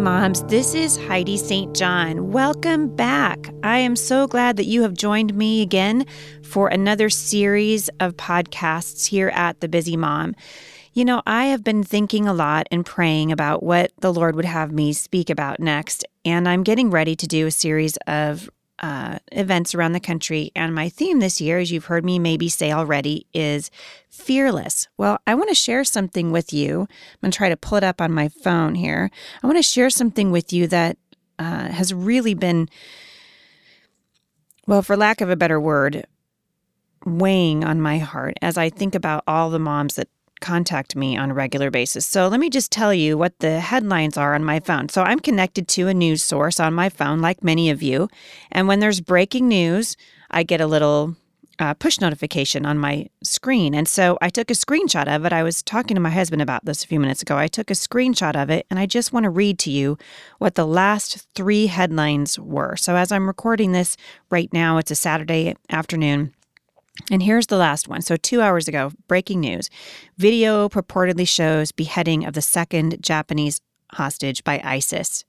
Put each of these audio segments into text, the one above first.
Moms, this is Heidi St. John. Welcome back. I am so glad that you have joined me again for another series of podcasts here at The Busy Mom. You know, I have been thinking a lot and praying about what the Lord would have me speak about next, and I'm getting ready to do a series of uh, events around the country. And my theme this year, as you've heard me maybe say already, is fearless. Well, I want to share something with you. I'm going to try to pull it up on my phone here. I want to share something with you that uh, has really been, well, for lack of a better word, weighing on my heart as I think about all the moms that contact me on a regular basis. So let me just tell you what the headlines are on my phone. So I'm connected to a news source on my phone, like many of you. And when there's breaking news, I get a little uh, push notification on my screen. And so I took a screenshot of it. I was talking to my husband about this a few minutes ago. I took a screenshot of it, and I just want to read to you what the last three headlines were. So as I'm recording this right now, it's a Saturday afternoon. And here's the last one. So, two hours ago, breaking news video purportedly shows beheading of the second Japanese hostage by ISIS.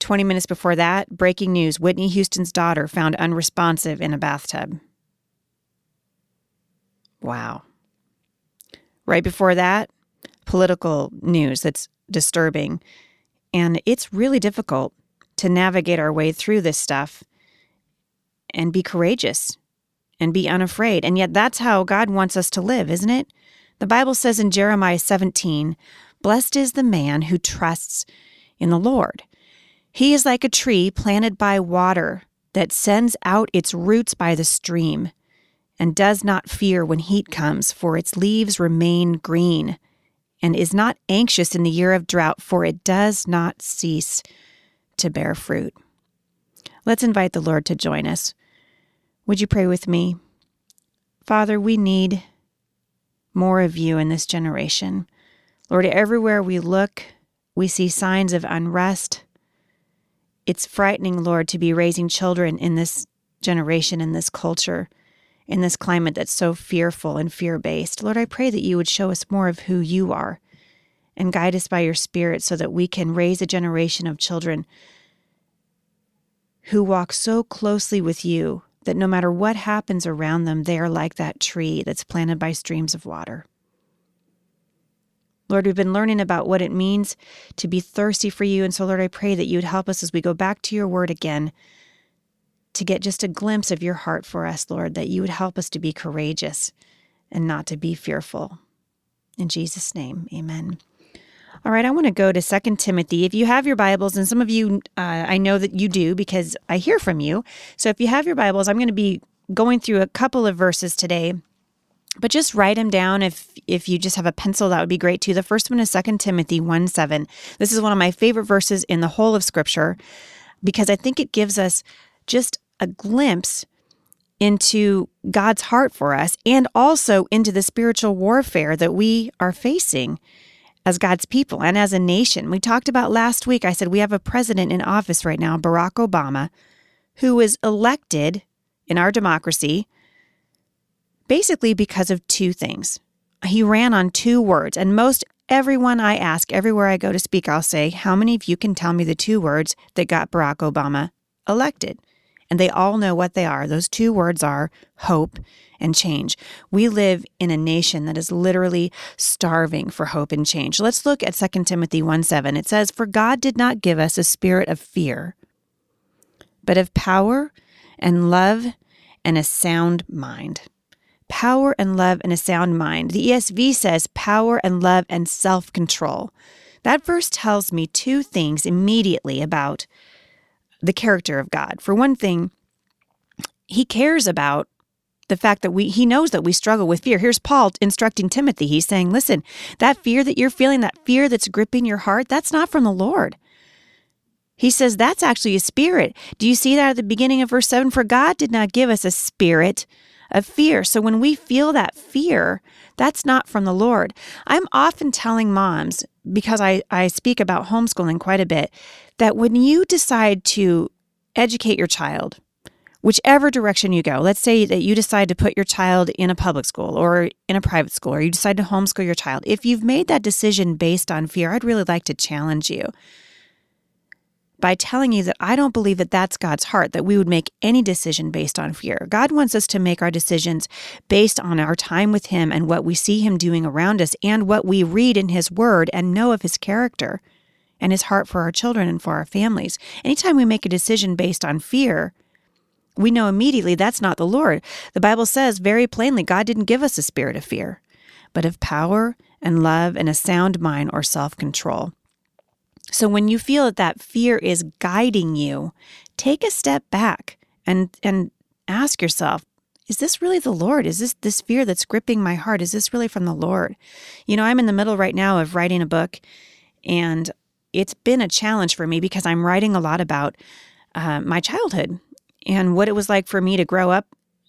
20 minutes before that, breaking news Whitney Houston's daughter found unresponsive in a bathtub. Wow. Right before that, political news that's disturbing. And it's really difficult to navigate our way through this stuff and be courageous and be unafraid. And yet, that's how God wants us to live, isn't it? The Bible says in Jeremiah 17, Blessed is the man who trusts in the Lord. He is like a tree planted by water that sends out its roots by the stream and does not fear when heat comes, for its leaves remain green, and is not anxious in the year of drought, for it does not cease to bear fruit. Let's invite the Lord to join us. Would you pray with me? Father, we need more of you in this generation. Lord, everywhere we look, we see signs of unrest. It's frightening, Lord, to be raising children in this generation, in this culture, in this climate that's so fearful and fear based. Lord, I pray that you would show us more of who you are and guide us by your Spirit so that we can raise a generation of children who walk so closely with you that no matter what happens around them, they are like that tree that's planted by streams of water. Lord, we've been learning about what it means to be thirsty for you. And so, Lord, I pray that you would help us as we go back to your word again to get just a glimpse of your heart for us, Lord, that you would help us to be courageous and not to be fearful. In Jesus' name, amen. All right, I want to go to Second Timothy. If you have your Bibles, and some of you, uh, I know that you do because I hear from you. So if you have your Bibles, I'm going to be going through a couple of verses today. But just write them down if if you just have a pencil, that would be great too. The first one is Second Timothy 1 7. This is one of my favorite verses in the whole of Scripture because I think it gives us just a glimpse into God's heart for us and also into the spiritual warfare that we are facing as God's people and as a nation. We talked about last week, I said we have a president in office right now, Barack Obama, who was elected in our democracy basically because of two things. He ran on two words, and most everyone I ask, everywhere I go to speak, I'll say, How many of you can tell me the two words that got Barack Obama elected? And they all know what they are. Those two words are hope and change. We live in a nation that is literally starving for hope and change. Let's look at 2 Timothy 1 7. It says, For God did not give us a spirit of fear, but of power and love and a sound mind. power and love and a sound mind. The ESV says power and love and self control. That verse tells me two things immediately about the character of God. For one thing, he cares about the fact that we he knows that we struggle with fear. Here's Paul instructing Timothy. He's saying, "Listen, that fear that you're feeling, that fear that's gripping your heart, that's not from the Lord." He says that's actually a spirit. Do you see that at the beginning of verse 7? For God did not give us a spirit of fear. So when we feel that fear, that's not from the Lord. I'm often telling moms, because I, I speak about homeschooling quite a bit, that when you decide to educate your child, whichever direction you go, let's say that you decide to put your child in a public school or in a private school, or you decide to homeschool your child, if you've made that decision based on fear, I'd really like to challenge you by telling you that I don't believe that that's God's heart, that we would make any decision based on fear. God wants us to make our decisions based on our time with Him and what we see Him doing around us and what we read in His Word and know of His character and His heart for our children and for our families. Anytime we make a decision based on fear, we know immediately that's not the Lord. The Bible says very plainly God didn't give us a spirit of fear, but of power and love and a sound mind or self control. So when you feel that that fear is guiding you, take a step back and and ask yourself, is this really the Lord? Is this this fear that's gripping my heart? Is this really from the Lord? You know, I'm in the middle right now of writing a book and it's been a challenge for me because I'm writing a lot about uh, my childhood and what it was like for me to grow up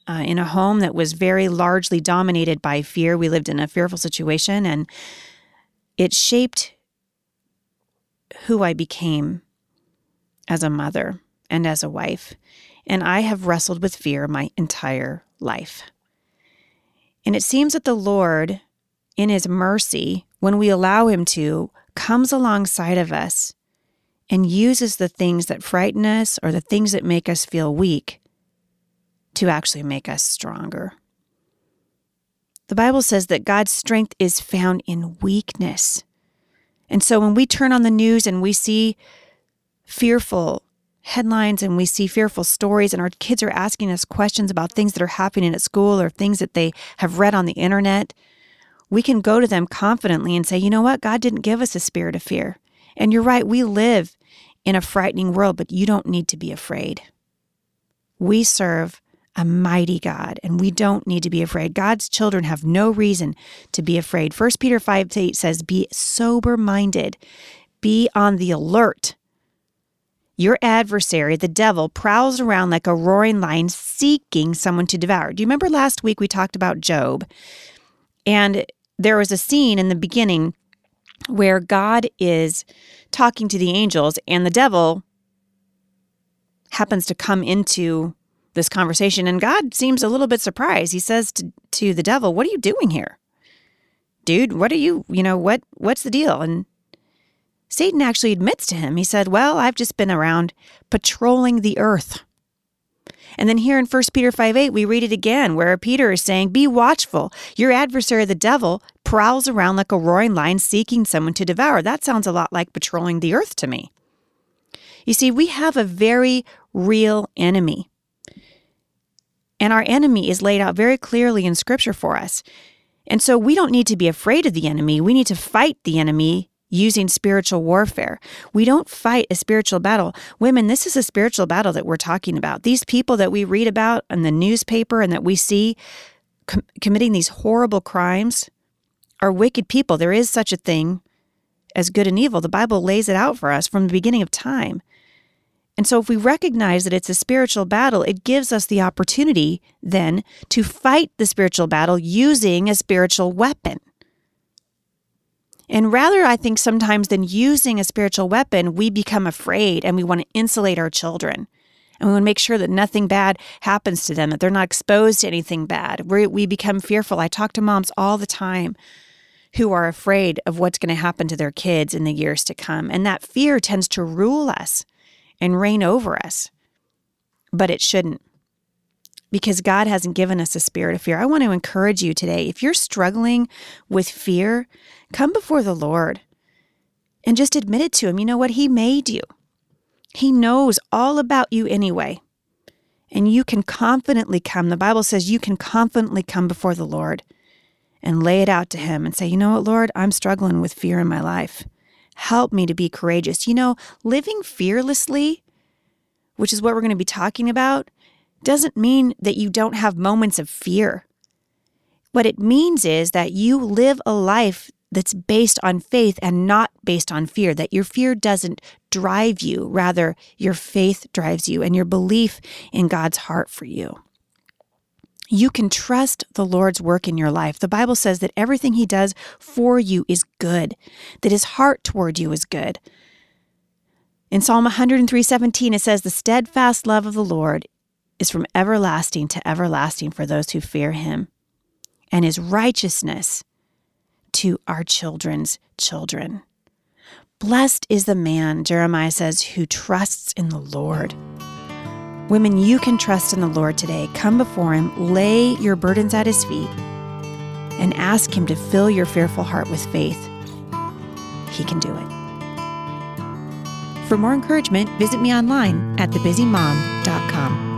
uh, in a home that was very largely dominated by fear. We lived in a fearful situation and it shaped who I became as a mother and as a wife, and I have wrestled with fear my entire life. And it seems that the Lord, in His mercy, when we allow Him to, comes alongside of us and uses the things that frighten us or the things that make us feel weak to actually make us stronger. The Bible says that God's strength is found in weakness. And so when we turn on the news and we see fearful headlines and we see fearful stories, and our kids are asking us questions about things that are happening at school or things that they have read on the internet, we can go to them confidently and say, you know what? God didn't give us a spirit of fear. And you're right, we live in a frightening world, but you don't need to be afraid. We serve a mighty God, and we don't need to be afraid. God's children have no reason to be afraid. 1 Peter 5 8 says, Be sober minded, be on the alert. Your adversary, the devil, prowls around like a roaring lion seeking someone to devour. Do you remember last week we talked about Job? And there was a scene in the beginning where God is talking to the angels, and the devil happens to come into this conversation, and God seems a little bit surprised. He says to, to the devil, What are you doing here? Dude, what are you, you know, what what's the deal? And Satan actually admits to him. He said, Well, I've just been around patrolling the earth. And then here in 1 Peter 5 8, we read it again, where Peter is saying, Be watchful. Your adversary, the devil, prowls around like a roaring lion seeking someone to devour. That sounds a lot like patrolling the earth to me. You see, we have a very real enemy. And our enemy is laid out very clearly in Scripture for us. And so we don't need to be afraid of the enemy. We need to fight the enemy using spiritual warfare. We don't fight a spiritual battle. Women, this is a spiritual battle that we're talking about. These people that we read about in the newspaper and that we see com- committing these horrible crimes are wicked people. There is such a thing as good and evil. The Bible lays it out for us from the beginning of time. And so, if we recognize that it's a spiritual battle, it gives us the opportunity then to fight the spiritual battle using a spiritual weapon. And rather, I think sometimes than using a spiritual weapon, we become afraid and we want to insulate our children. And we want to make sure that nothing bad happens to them, that they're not exposed to anything bad. we we become fearful. I talk to moms all the time who are afraid of what's going to happen to their kids in the years to come. And that fear tends to rule us and reign over us. But it shouldn't because God hasn't given us a spirit of fear. I want to encourage you today if you're struggling with fear, come before the Lord and just admit it to Him. You know what? He made you, He knows all about you anyway. And you can confidently come. The Bible says you can confidently come before the Lord and lay it out to Him and say, you know what, Lord, I'm struggling with fear in my life. Help me to be courageous. You know, living fearlessly, which is what we're going to be talking about, doesn't mean that you don't have moments of fear. What it means is that you live a life that's based on faith and not based on fear, that your fear doesn't drive you. Rather, your faith drives you and your belief in God's heart for you. You can trust the Lord's work in your life. The Bible says that everything He does for you is good, that His heart toward you is good. In Psalm 103:17 it says the steadfast love of the Lord is from everlasting to everlasting for those who fear him and his righteousness to our children's children. Blessed is the man, Jeremiah says, who trusts in the Lord. Women, you can trust in the Lord today. Come before him, lay your burdens at his feet, and ask him to fill your fearful heart with faith. He can do it. For more encouragement, visit me online at thebusymom.com.